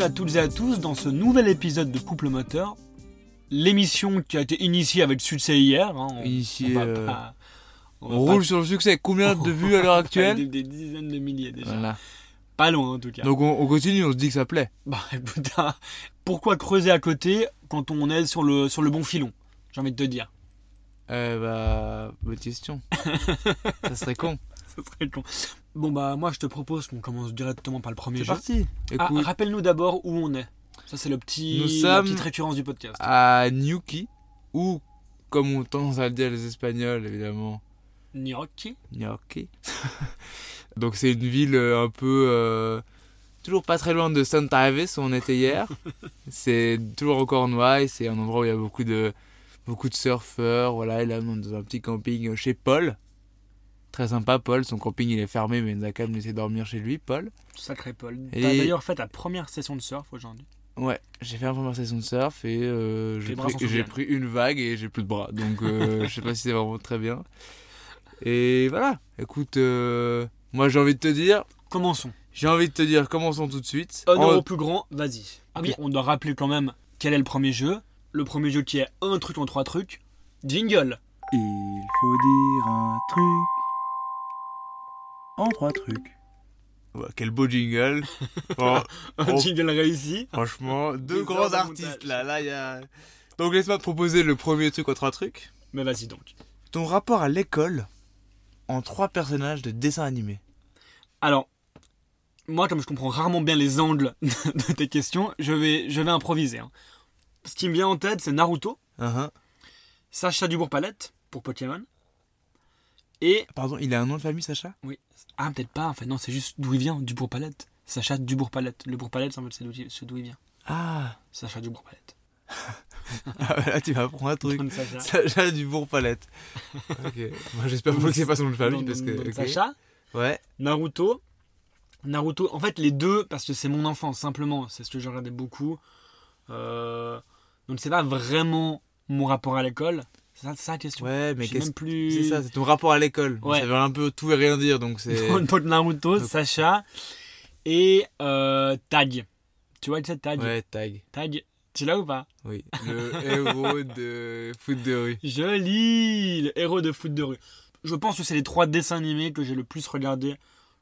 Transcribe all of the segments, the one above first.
bienvenue à toutes et à tous dans ce nouvel épisode de Couple Moteur. L'émission qui a été initiée avec succès hier. hein, on- Initiée, on va euh, pas- on va On pas- roule sur le succès. Combien de vues à l'heure actuelle des dizaines de milliers déjà. Voilà. Pas loin en tout cas. Donc on, on continue, on se dit que ça plaît. Bah écoute, pourquoi creuser à côté quand on est sur le, sur le bon filon J'ai envie de te dire? Euh, bah, bonne question. ça serait con. Ce serait con. Bon bah moi je te propose qu'on commence directement par le premier C'est jeu. parti. Ah, Écoute, Rappelle-nous d'abord où on est. Ça c'est le petit, Nous la sommes- petite récurrence du podcast. à Newquay, ou comme on tendance à le dire les Espagnols, évidemment, Gnocchi. Newquay. Donc c'est une ville euh, un peu... euh, toujours pas très loin de Santa Aves où on était hier. c'est toujours en Cornouailles, c'est un endroit où il y a beaucoup de, beaucoup de surfeurs. Voilà, et là on est dans un petit camping chez Paul. Très sympa Paul, son camping il est fermé mais il nous a quand même laissé dormir chez lui, Paul. Sacré Paul. Et- T'as d'ailleurs fait ta première session de surf aujourd'hui. Ouais, j'ai fait une première session de surf et euh, j'ai pris une vague et j'ai plus de bras. Donc euh, je sais pas si c'est vraiment très bien. Et voilà, écoute, euh, moi j'ai envie de te dire, Commençons. j'ai envie de te dire, commençons tout de suite. Honneur En- au plus grand, vas-y. Ah oui, on doit rappeler quand même quel est le premier jeu. Le premier jeu qui est un truc en trois trucs. Jingle. Il faut dire un truc en trois trucs. Ouais, quel beau jingle. Bon, Un Oh. jingle réussi. franchement, deux grands artistes là, là il y a... Donc laisse-moi te proposer le premier truc en trois trucs. Mais vas-y donc. Ton rapport à l'école en trois personnages de dessin animé. Alors, moi, comme je comprends rarement bien les angles de tes questions, je vais, je vais improviser. hein. Ce qui me vient en tête, c'est Naruto, Uhum. Sacha Dubourg-Palette pour Pokémon. Et. Pardon, il a un nom de famille Sacha? Oui. Ah, peut-être pas, en fait. Non, c'est juste d'où il vient, Dubourg-Palette. Sacha Dubourg-Palette. Le Bourg-Palette, c'est en fait, c'est d'où il- vient. Ah, Sacha Dubourg-Palette. Ah, là tu m'apprends un truc. Sacha. Sacha du Bourg-Palette. ok. Moi j'espère pas que c'est pas son nom de famille parce que. Sacha, Ouais. Naruto. Naruto, en fait, les deux, parce que c'est mon enfance, simplement. C'est ce que je regardais beaucoup. Euh, donc, c'est pas vraiment mon rapport à l'école. C'est ça, la question. Ouais, mais qu'est-ce plus. C'est ça, c'est ton rapport à l'école. Ouais. Ça veut un peu tout et rien dire donc c'est. Donc, Naruto, Donc- Sacha et euh, Tag. Tu vois, tu sais, Tag? Ouais, tag. Tag, tu l'as ou pas? Oui. Le héros de foot de rue. Joli Le héros de foot de rue. Je pense que c'est les trois dessins animés que j'ai le plus regardé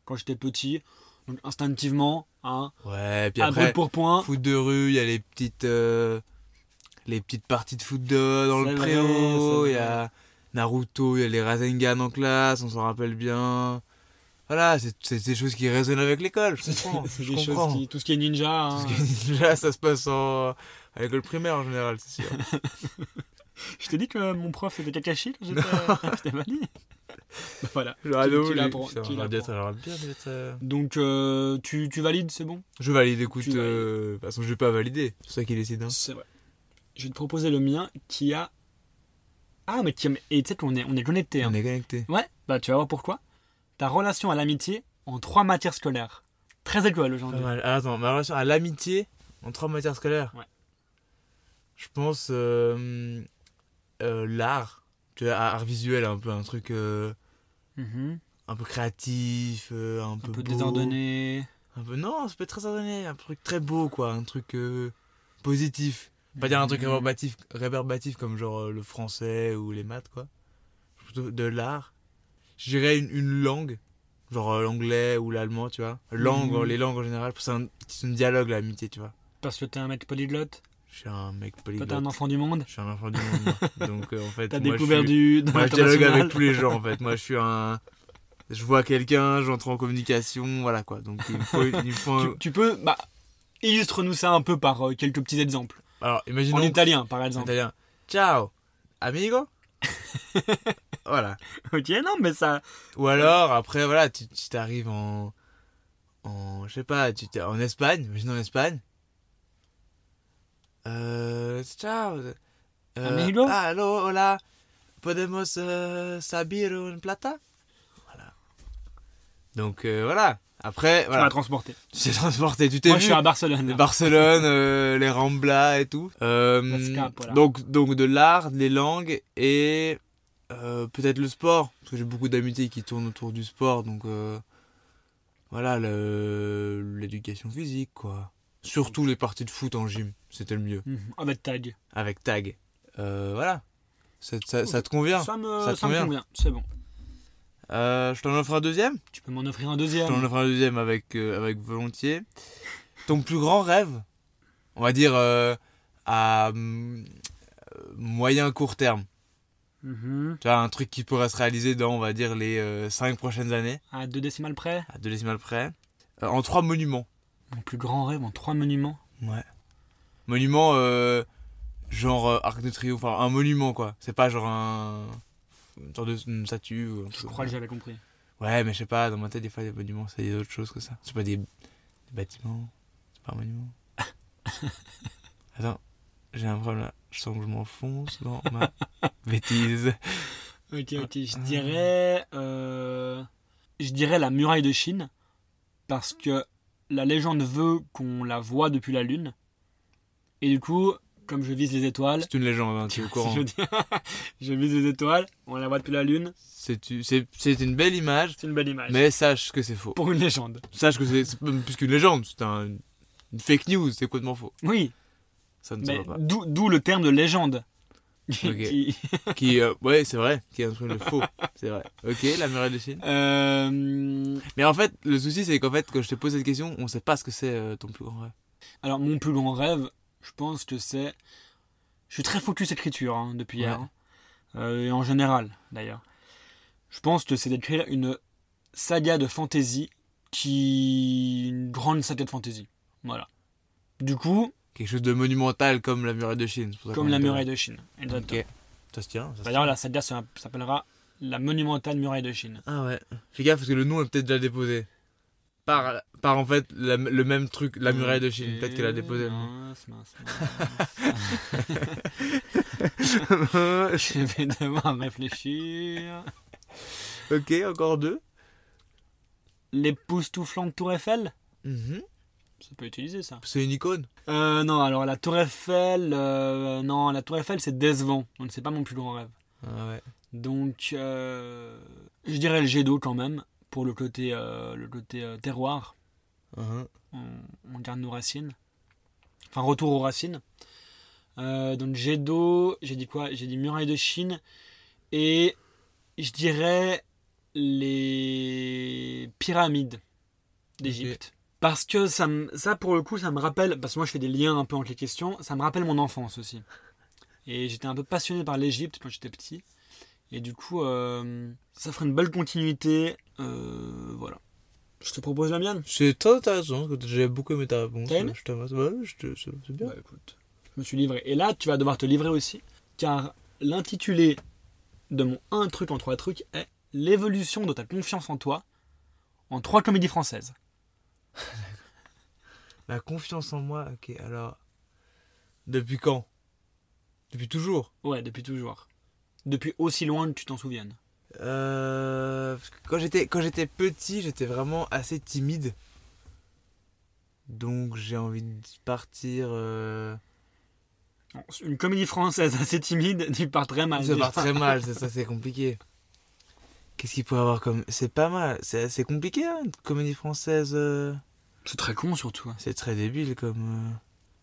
quand j'étais petit. Donc, instinctivement, hein, Ouais, puis après, pour point. foot de rue, il y a les petites. euh, Les petites parties de foot de, dans le préau. Il y a Naruto, il y a les Rasengan en classe, on s'en rappelle bien. Voilà, c'est des choses qui résonnent avec l'école, je comprends. C'est des choses qui, tout ce qui est ninja. hein. Parce que déjà, ça se passe en... à l'école primaire en général, c'est sûr. Je t'ai dit que mon prof c'était Kakashi quand j'étais. Je t'ai pas dit. Bah, voilà. Ah Tu- tu l'apprends, euh, Donc euh, tu, tu valides, c'est bon? Je valide, écoute. Euh, De toute façon, je vais pas valider. C'est ça qui décide. Hein. C'est vrai. Je vais te proposer le mien qui a. Ah, mais qui a- Et tu sais qu'on est, on est connecté. Hein. On est connecté. Ouais, bah tu vas voir pourquoi. Ta relation à l'amitié en trois matières scolaires. Très école aujourd'hui. Ah, attends, ma relation à l'amitié en trois matières scolaires. Ouais. Je pense euh, euh, l'art. Tu vois, art visuel, un peu un truc euh, Mhm. un peu créatif, un, Un peu peu beau. désordonné. Un peu non, ça peut être très ordonné, un truc très beau quoi, un truc positif. Pas dire un truc réverbatif, réverbatif comme genre euh, le français ou les maths quoi. Plutôt de l'art. Je dirais une, une langue, genre euh, l'anglais ou l'allemand, tu vois. Langue, Mhm. les langues en général, c'est un, un dialogue l'amitié, tu vois. Parce que t'es un mec polyglotte? Je suis un mec Toi, polyglotte. t'es un enfant du monde? Je suis un enfant du monde. Donc euh, en fait, T'as découvert suis... du. moi je dialogue avec tous les gens en fait. Moi je suis un je vois quelqu'un, j'entre en communication, voilà quoi. Donc il faut, il faut tu peux. Bah, illustre-nous ça un peu par euh, quelques petits exemples. Alors, En imaginons italien, par en exemple. italien. Ciao, amigo? voilà. Ok, non, mais ça. Ou alors, après, voilà, tu t'arrives en. En. Je sais pas, tu en Espagne, imagine en Espagne. Euh. Ciao. Euh, Amigo? Allo, hola. Podemos euh, sabir un plata? Voilà. Donc, euh, voilà. Après, Tu m'as transporté. Tu t'es transporté, tu t'es Moi, vu je suis à Barcelone. là. Barcelone, euh, les Ramblas et tout. Euh, donc, donc de l'art, des langues et euh, peut-être le sport. Parce que j'ai beaucoup d'amitiés qui tournent autour du sport. Donc voilà, le- l'éducation physique, quoi. Surtout les parties de foot en gym, c'était le mieux. Mhm. Avec tag. Avec tag. Voilà. Ça, ça- ça te convient? Ça me, Ça ça te me convient? convient, c'est bon. Euh, Je t'en offre un deuxième Tu peux m'en offrir un Je deuxième. t'en offre un deuxième avec, euh, avec volontiers. Ton plus grand rêve, on va dire euh, à moyen court terme. Mhm. Tu vois, un truc qui pourrait se réaliser dans, on va dire, les 5 prochaines années, À deux décimales près. à deux décimales près. En trois monuments. Mon plus grand rêve en trois monuments. Ouais. Monument, genre Arc de Triomphe, enfin un monument quoi. C'est pas genre un. Une sorte de statue ou Je crois que j'avais compris. Ouais, mais je sais pas, dans ma tête, des fois, des monuments, c'est des autres choses que ça. C'est pas des, des bâtiments, c'est pas un monument. Attends, j'ai un problème là. Je sens que je m'enfonce dans ma bêtise. Ok, ok. Je dirais. euh, Je dirais la muraille de Chine. Parce que la légende veut qu'on la voit depuis la Lune. Et du coup, comme je vise les étoiles. C'est une légende, hein, tu es au courant. je, dis- je vise les étoiles, on la voit depuis la Lune. C'est une belle image, C'est une belle image. mais sache que c'est faux. Pour une légende. Sache que c'est même plus qu'une légende, c'est un, une fake news, c'est complètement faux. Oui, Ça ne se voit pas. d'où le terme de légende. Qui- Qui, euh, ouais, c'est vrai, qui est un truc de faux, c'est vrai. Ok, la muraille de Chine. Euh, Mais en fait, le souci, c'est qu'en fait, quand je te pose cette question, on sait pas ce que c'est euh, ton plus grand rêve. Alors, mon plus grand rêve, je pense que c'est. Je suis très focus écriture hein, depuis hier. Hein. Euh, et en général, d'ailleurs. Je pense que c'est d'écrire une saga de fantasy qui. Une grande saga de fantasy. Voilà. Du coup, Quelque chose de monumental comme la muraille de Chine. c'est pour ça comme la muraille de Chine. Exactement. Ok, ça se tient. se D'ailleurs, la saga s'appellera la monumentale muraille de Chine. Ah ouais. Fais gaffe parce que le nom est peut-être déjà déposé. Par, par en fait la- le même truc, la muraille de Chine. Peut-être qu'elle a déposé. Mince, mince, mince. Je vais devoir réfléchir. ok, encore deux. L'époustouflante Tour Eiffel? Mhm. Ça peut utiliser ça. C'est une icône. Euh, non, alors la Tour Eiffel, euh, non, la Tour Eiffel c'est décevant. Donc c'est pas mon plus grand rêve. Ah ouais. Donc euh, je dirais le jet d'eau quand même pour le côté, euh, le côté euh, terroir. Mhm. On, on garde nos racines. Enfin, retour aux racines. Euh, donc jet d'eau, j'ai dit quoi? J'ai dit muraille de Chine. Et je dirais les pyramides d'Égypte. Parce que ça, ça, pour le coup, ça me rappelle, parce que moi je fais des liens un peu entre les questions, ça me rappelle mon enfance aussi. Et j'étais un peu passionné par l'Égypte quand j'étais petit. Et du coup, euh, ça ferait une belle continuité. Euh, voilà. Je te propose la mienne. C'est très intéressant. J'ai beaucoup aimé ta réponse. T'as aimé Je. Ouais, je te- c'est c'est bien. Bah écoute, je me suis livré. Et là, tu vas devoir te livrer aussi, car l'intitulé de mon un truc en trois trucs est l'évolution de ta confiance en toi en trois comédies françaises. La confiance en moi. Ok, alors. Depuis quand? Depuis toujours? Ouais, depuis toujours. Depuis aussi loin que tu t'en souviennes. Euh, parce que quand j'étais quand j'étais petit, j'étais vraiment assez timide. Donc j'ai envie de partir. euh, Une comédie française assez timide, tu pars très mal. Ça part très mal, c'est ça, c'est compliqué. Qu'est-ce qu'il pourrait avoir comme. C'est pas mal, c'est assez compliqué, hein, une comédie française. euh, C'est très con surtout. C'est très débile comme. euh,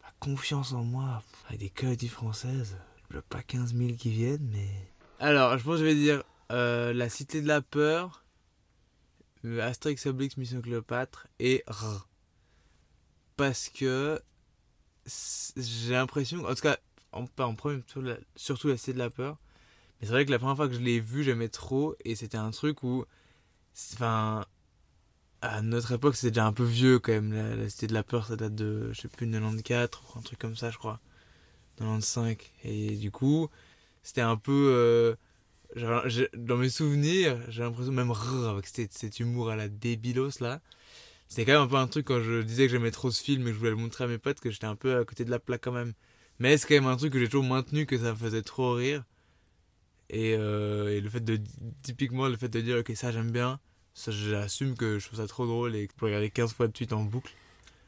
La confiance en moi, avec des comédies françaises. Je veux pas 15 000 qui viennent, mais. Alors, je pense que je vais dire euh, La Cité de la Peur, Astérix Obélix Mission Cléopâtre et R. Parce que j'ai l'impression, en tout cas, en, premier, surtout la, Cité de la Peur, mais c'est vrai que la première fois que je l'ai vu, j'aimais trop, et c'était un truc où. Enfin. À notre époque, c'était déjà un peu vieux quand même. La, Cité de la Peur, ça date de, je sais plus, 94, ou un truc comme ça, je crois. 95. Et du coup, c'était un peu. euh, dans mes souvenirs, j'ai l'impression, même avec cet, cet humour à la débilos là, c'était quand même un peu un truc quand je disais que j'aimais trop ce film et que je voulais le montrer à mes potes, que j'étais un peu à côté de la plaque quand même. Mais c'est quand même un truc que j'ai toujours maintenu, que ça me faisait trop rire. Et, euh, et le fait de. Typiquement, le fait de dire, ok, ça j'aime bien, ça j'assume que je trouve ça trop drôle et que je peux regarder 15 fois de suite en boucle.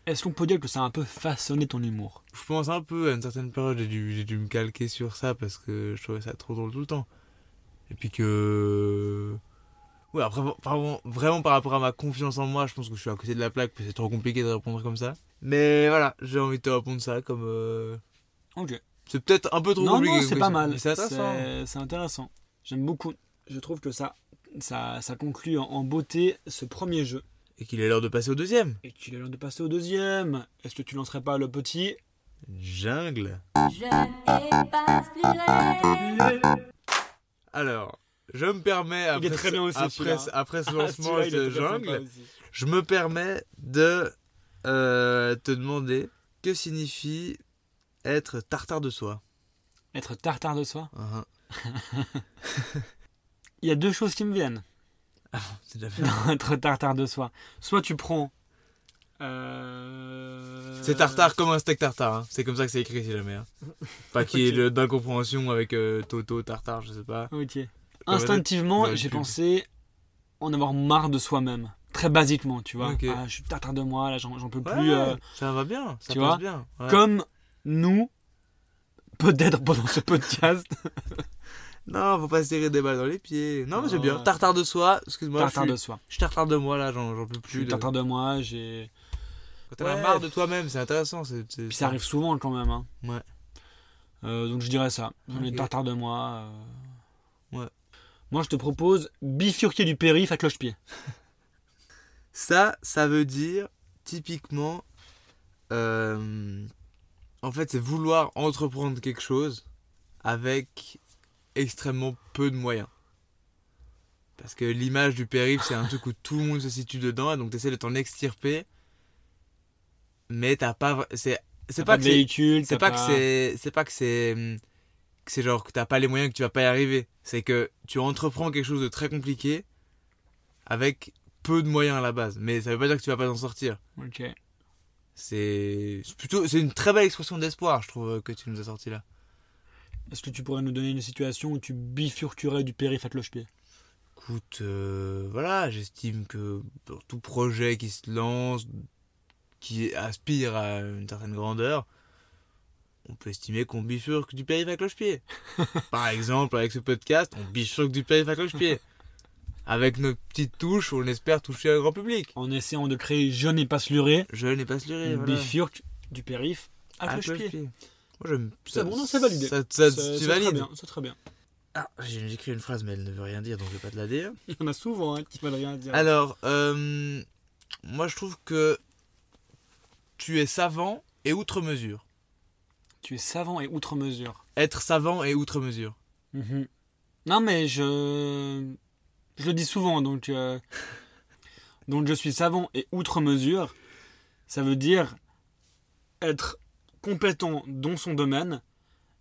Est-ce qu'on peut dire que ça a un peu façonné ton humour? Je pense un peu, à une certaine période, j'ai dû, j'ai dû me calquer sur ça parce que je trouvais ça trop drôle tout le temps. Et puis que. Ouais, après, vraiment, vraiment par rapport à ma confiance en moi, je pense que je suis à côté de la plaque, parce que c'est trop compliqué de répondre comme ça. Mais voilà, j'ai envie de te répondre ça comme. euh, Ok. C'est peut-être un peu trop Non, compliqué. non, c'est pas mal. C'est intéressant. C'est c'est intéressant. J'aime beaucoup. Je trouve que ça, ça, ça conclut en, beauté ce premier jeu. Et qu'il est l'heure de passer au deuxième. Et qu'il est l'heure de passer au deuxième. Est-ce que tu lancerais pas le petit? Jungle. Je n'ai pas pleuré. Alors, je me permets, après, très ce- bien aussi, après, celui-là. ce- après ce Ah, lancement est de jungle, je me permets de euh, te demander que signifie être tartare de soi. Être tartare de soi. Uhum. Il y a deux choses qui me viennent fait. dans être tartare de soi. Soit tu prends. Euh, C'est tartare comme un steak tartare. hein. C'est comme ça que c'est écrit si jamais. hein. Pas qu'il y ait d'incompréhension avec euh, Toto, tartare, je sais pas. Ok. Instinctivement, j'ai pensé en avoir marre de soi-même. Très basiquement, tu vois. Ah, je suis tartare de moi, là, j'en peux Ouais, plus. euh, ça va bien, ça tu passe vois, bien. ouais. Comme nous, peut-être pendant ce podcast, Non, faut pas se tirer des balles dans les pieds. Non, mais c'est bien. Tartare de soi, excuse-moi. tartare je, de suis, soi. je suis tartare de moi là, j'en peux Je plus. suis de- tartare de moi, j'ai. Quand t'en as Ouais. marre de toi-même, c'est intéressant. c'est- Puis ça arrive souvent quand même. hein. Ouais. Euh, donc je dirais ça. J'en ai tartare de moi. euh. Ouais. Moi, je te propose bifurquer du périph' à cloche-pied. Ça, ça veut dire typiquement. euh, en fait, c'est vouloir entreprendre quelque chose avec extrêmement peu de moyens. Parce que l'image du périph', c'est un truc où tout le monde se situe dedans, donc t'essaies de t'en extirper. Mais t'as pas. C'est c'est pas, que c'est. véhicule. C'est t'as pas que c'est. C'est pas que c'est. Que c'est genre que t'as pas les moyens, que tu vas pas y arriver. C'est que tu entreprends quelque chose de très compliqué avec peu de moyens à la base. Mais ça veut pas dire que tu vas pas t'en sortir. Ok. C'est c'est plutôt. C'est une très belle expression d'espoir, je trouve, que tu nous as sorti là. Est-ce que tu pourrais nous donner une situation où tu bifurquerais du périph' à cloche-pied? Écoute, euh, voilà, j'estime que pour tout projet qui se lance, qui aspire à une certaine grandeur, on peut estimer qu'on bifurque du périph' à cloche-pied. Par exemple, avec ce podcast, on bifurque du périph' à cloche-pied. Avec nos petites touches, on espère toucher un grand public. En essayant de créer Je n'ai pas sluré, Je n'ai pas sluré, on voilà. bifurque du périph' à À cloche-pied. cloche-pied. Moi, j'aime. C'est bon, non, c'est validé. Ça, ça- C'est- tu c'est très valides bien, c'est très bien. Ah, j'ai j'ai écrit une phrase, mais elle ne veut rien dire, donc je vais pas te la dire. Il y en a souvent hein, qui veulent rien dire. Alors, euh, moi je trouve que tu es savant et outre mesure. Tu es savant et outre mesure. Être savant et outre mesure. Mhm. Non, mais je. Je le dis souvent, donc. euh, Donc je suis savant et outre mesure. Ça veut dire être compétent dans son domaine,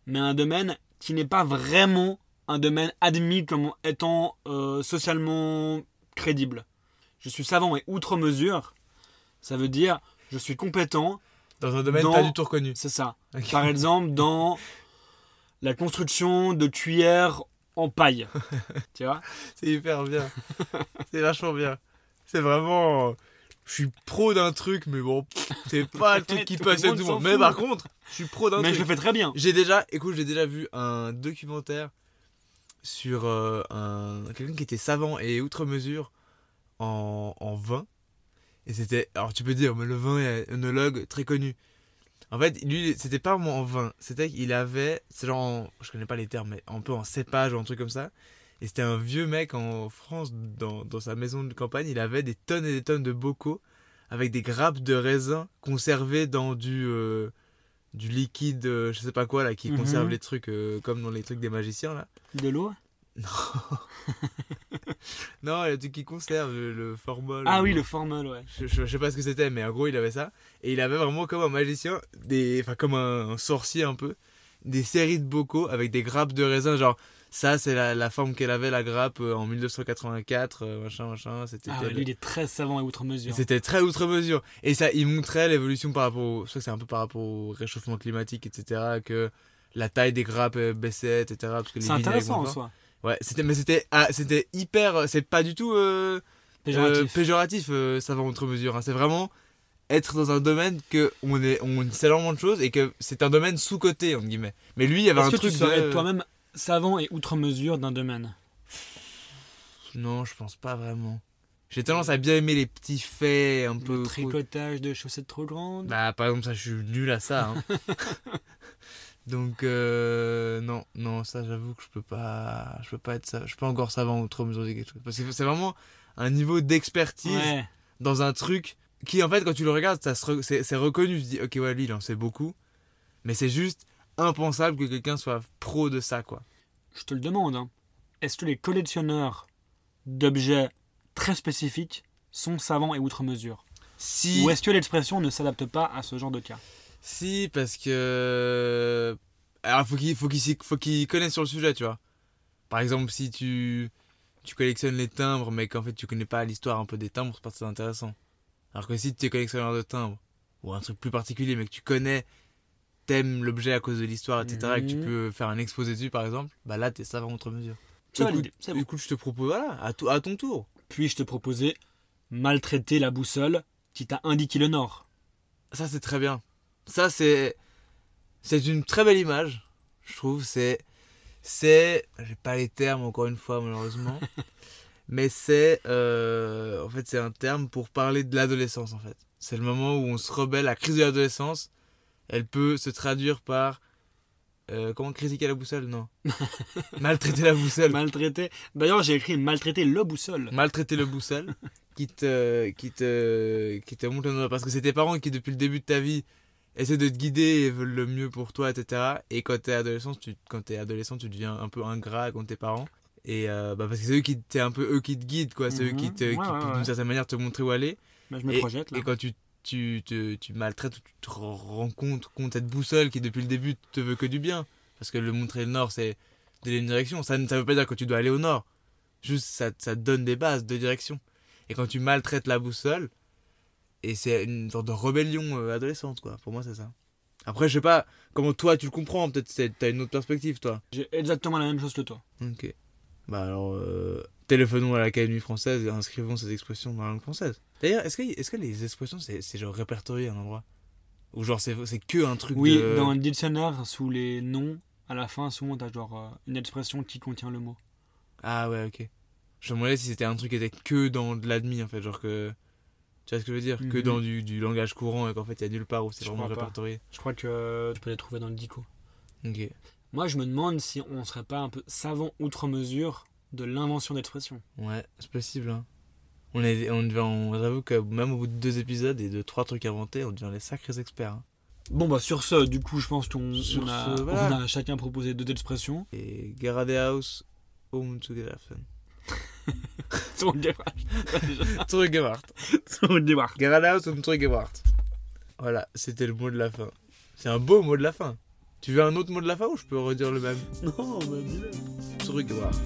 mais un domaine qui n'est pas vraiment un domaine admis comme étant euh, socialement crédible. Je suis savant et outre mesure. Ça veut dire je suis compétent, Dans un domaine Dans- pas du tout reconnu. c'est ça. Par exemple, dans la construction de tuyères en paille. tu vois? C'est hyper bien. c'est vachement bien. C'est vraiment. Je suis pro d'un truc, mais bon, c'est pas le truc qui passe à tout le monde. Mais par contre, je suis pro d'un Mais je truc. le fais très bien. J'ai déjà, écoute, j'ai déjà vu un documentaire sur euh, un quelqu'un qui était savant et outre mesure en, en vin. Et c'était, alors tu peux dire, mais le vin est un œnologue très connu. En fait, lui, c'était pas en vin. C'était qu'il avait, c'est genre, en- je connais pas les termes, mais un peu en cépage ou un truc comme ça. Et c'était un vieux mec en France, dans, dans sa maison de campagne. Il avait des tonnes et des tonnes de bocaux avec des grappes de raisin conservées dans du, euh, du liquide, euh, je sais pas quoi, là, qui Mhm. conserve les trucs euh, comme dans les trucs des magiciens, là. De l'eau? Non, il y a des trucs qui conserve, le, le formol. Ah ou- oui, le formol, ouais. je, je- je sais pas ce que c'était, mais en gros, il avait ça. Et il avait vraiment comme un magicien, des, enfin comme un, un sorcier un peu, des séries de bocaux avec des grappes de raisin. Genre, ça, c'est la, la forme qu'elle avait, la grappe, euh, en 1984, euh, machin, machin. C'était Ah, lui, il est très savant et outre mesure. C'était très outre mesure. Et ça, il montrait l'évolution par rapport au. Je crois que c'est un peu par rapport au réchauffement climatique, etc. Que la taille des grappes euh, baissait, etc. Parce que les C'est intéressant en soi. Ouais, c'était, mais c'était, ah, c'était hyper. C'est pas du tout. euh, Péjoratif. euh, péjoratif, euh, savant outre mesure. hein. C'est vraiment être dans un domaine que on est, on sait énormément de choses et que c'est un domaine sous-coté entre guillemets. Mais lui, il y avait Est-ce un que truc tu serais de- toi-même savant et outre mesure d'un domaine? Non, je pense pas vraiment. J'ai tendance à bien aimer les petits faits un peu. Le tricotage de chaussettes trop grandes. Bah, par exemple, ça, je suis nul à ça. hein. Donc, euh, non, non, ça, j'avoue que je peux pas. Je peux pas être ça. Je peux pas encore savant outre mesure de quelque chose. Parce que c'est vraiment un niveau d'expertise ouais. dans un truc qui, en fait, quand tu le regardes, ça re- c'est c'est reconnu. Tu te dis, ok, ouais, lui, il en sait beaucoup. Mais c'est juste impensable que quelqu'un soit pro de ça, quoi. Je te le demande. hein. Est-ce que les collectionneurs d'objets très spécifiques sont savants et outre mesure Si. Ou est-ce que l'expression ne s'adapte pas à ce genre de cas? Si, parce que. Alors, faut qu'il faut qu'il faut qu'il connaisse sur le sujet, tu vois. Par exemple, si tu, tu collectionnes les timbres, mais qu'en fait tu connais pas l'histoire un peu des timbres, c'est pas très intéressant. Alors que si tu es collectionneur de timbres, ou un truc plus particulier, mais que tu connais, t'aimes l'objet à cause de l'histoire, etc., et que tu Mhm. peux faire un exposé dessus, par exemple, bah là, t'es savant outre mesure. C'est bon. écoute, je te propose, voilà, à, à ton tour. Puis je te proposais maltraiter la boussole qui t'a indiqué le nord. Ça, c'est très bien. Ça, c'est. C'est une très belle image, je trouve. C'est. C'est. J'ai pas les termes, encore une fois, malheureusement. mais c'est. euh, En fait, c'est un terme pour parler de l'adolescence, en fait. C'est le moment où on se rebelle. La crise de l'adolescence, elle peut se traduire par. euh, comment critiquer la boussole? Non. Maltraiter la boussole. Maltraiter. D'ailleurs, j'ai écrit maltraiter le boussole. maltraiter le boussole qui te qui te qui te montre le doigt. parce que c'est tes parents qui depuis le début de ta vie essaient de te guider et veulent le mieux pour toi etc et quand t'es adolescent tu quand t'es adolescent tu deviens un peu ingrat contre tes parents. Et euh, bah parce que c'est eux qui un peu eux qui te guident quoi. C'est eux qui te Mhm. qui Ouais, peuvent, ouais. d'une certaine manière te montrer où aller. Bah, je me et, projette là. et quand tu tu, te, tu maltraites ou tu te rends compte contre cette boussole qui depuis le début te veut que du bien. Parce que le montrer le nord c'est donner une direction. Ça ne ça veut pas dire que tu dois aller au nord. Juste ça, ça te donne des bases de direction. Et quand tu maltraites la boussole et c'est une sorte de rébellion euh, adolescente quoi. Pour moi c'est ça. Après je sais pas comment toi tu le comprends. Peut-être t'as une autre perspective toi. J'ai exactement la même chose que toi. ok. Bah alors euh, téléphonons à l'académie française et inscrivons ces expressions dans la langue française. D'ailleurs est-ce que, est que les expressions c'est c'est genre répertorié à un endroit? Ou genre c'est c'est que un truc Oui, de... dans le dictionnaire, sous les noms, à la fin, souvent, t'as genre euh, une expression qui contient le mot. ah ouais ok. Je me demandais si c'était un truc qui était que dans de l'admis en fait genre que tu vois ce que je veux dire? Que Mhm. dans du, du langage courant et qu'en fait il y a nulle part où c'est vraiment répertorié Je crois que tu peux les trouver dans le dico. ok Moi, je me demande si on serait pas un peu savant outre mesure de l'invention d'expression. Ouais, c'est possible. Hein. On est, on devient, on, j'avoue que même au bout de deux épisodes et de trois trucs inventés, on devient les sacrés experts. hein. Bon, bah, sur ce, du coup, je pense qu'on on a, ce, voilà. on a chacun proposé deux expressions. Et Garade House, Home Together. Zurückgebracht. Garade House, Home Zurückgebracht. Voilà, c'était le mot de la fin. C'est un beau mot de la fin. Tu veux un autre mot de la fin ou je peux redire le même? Non, bah, dis-le. Zurückgebracht.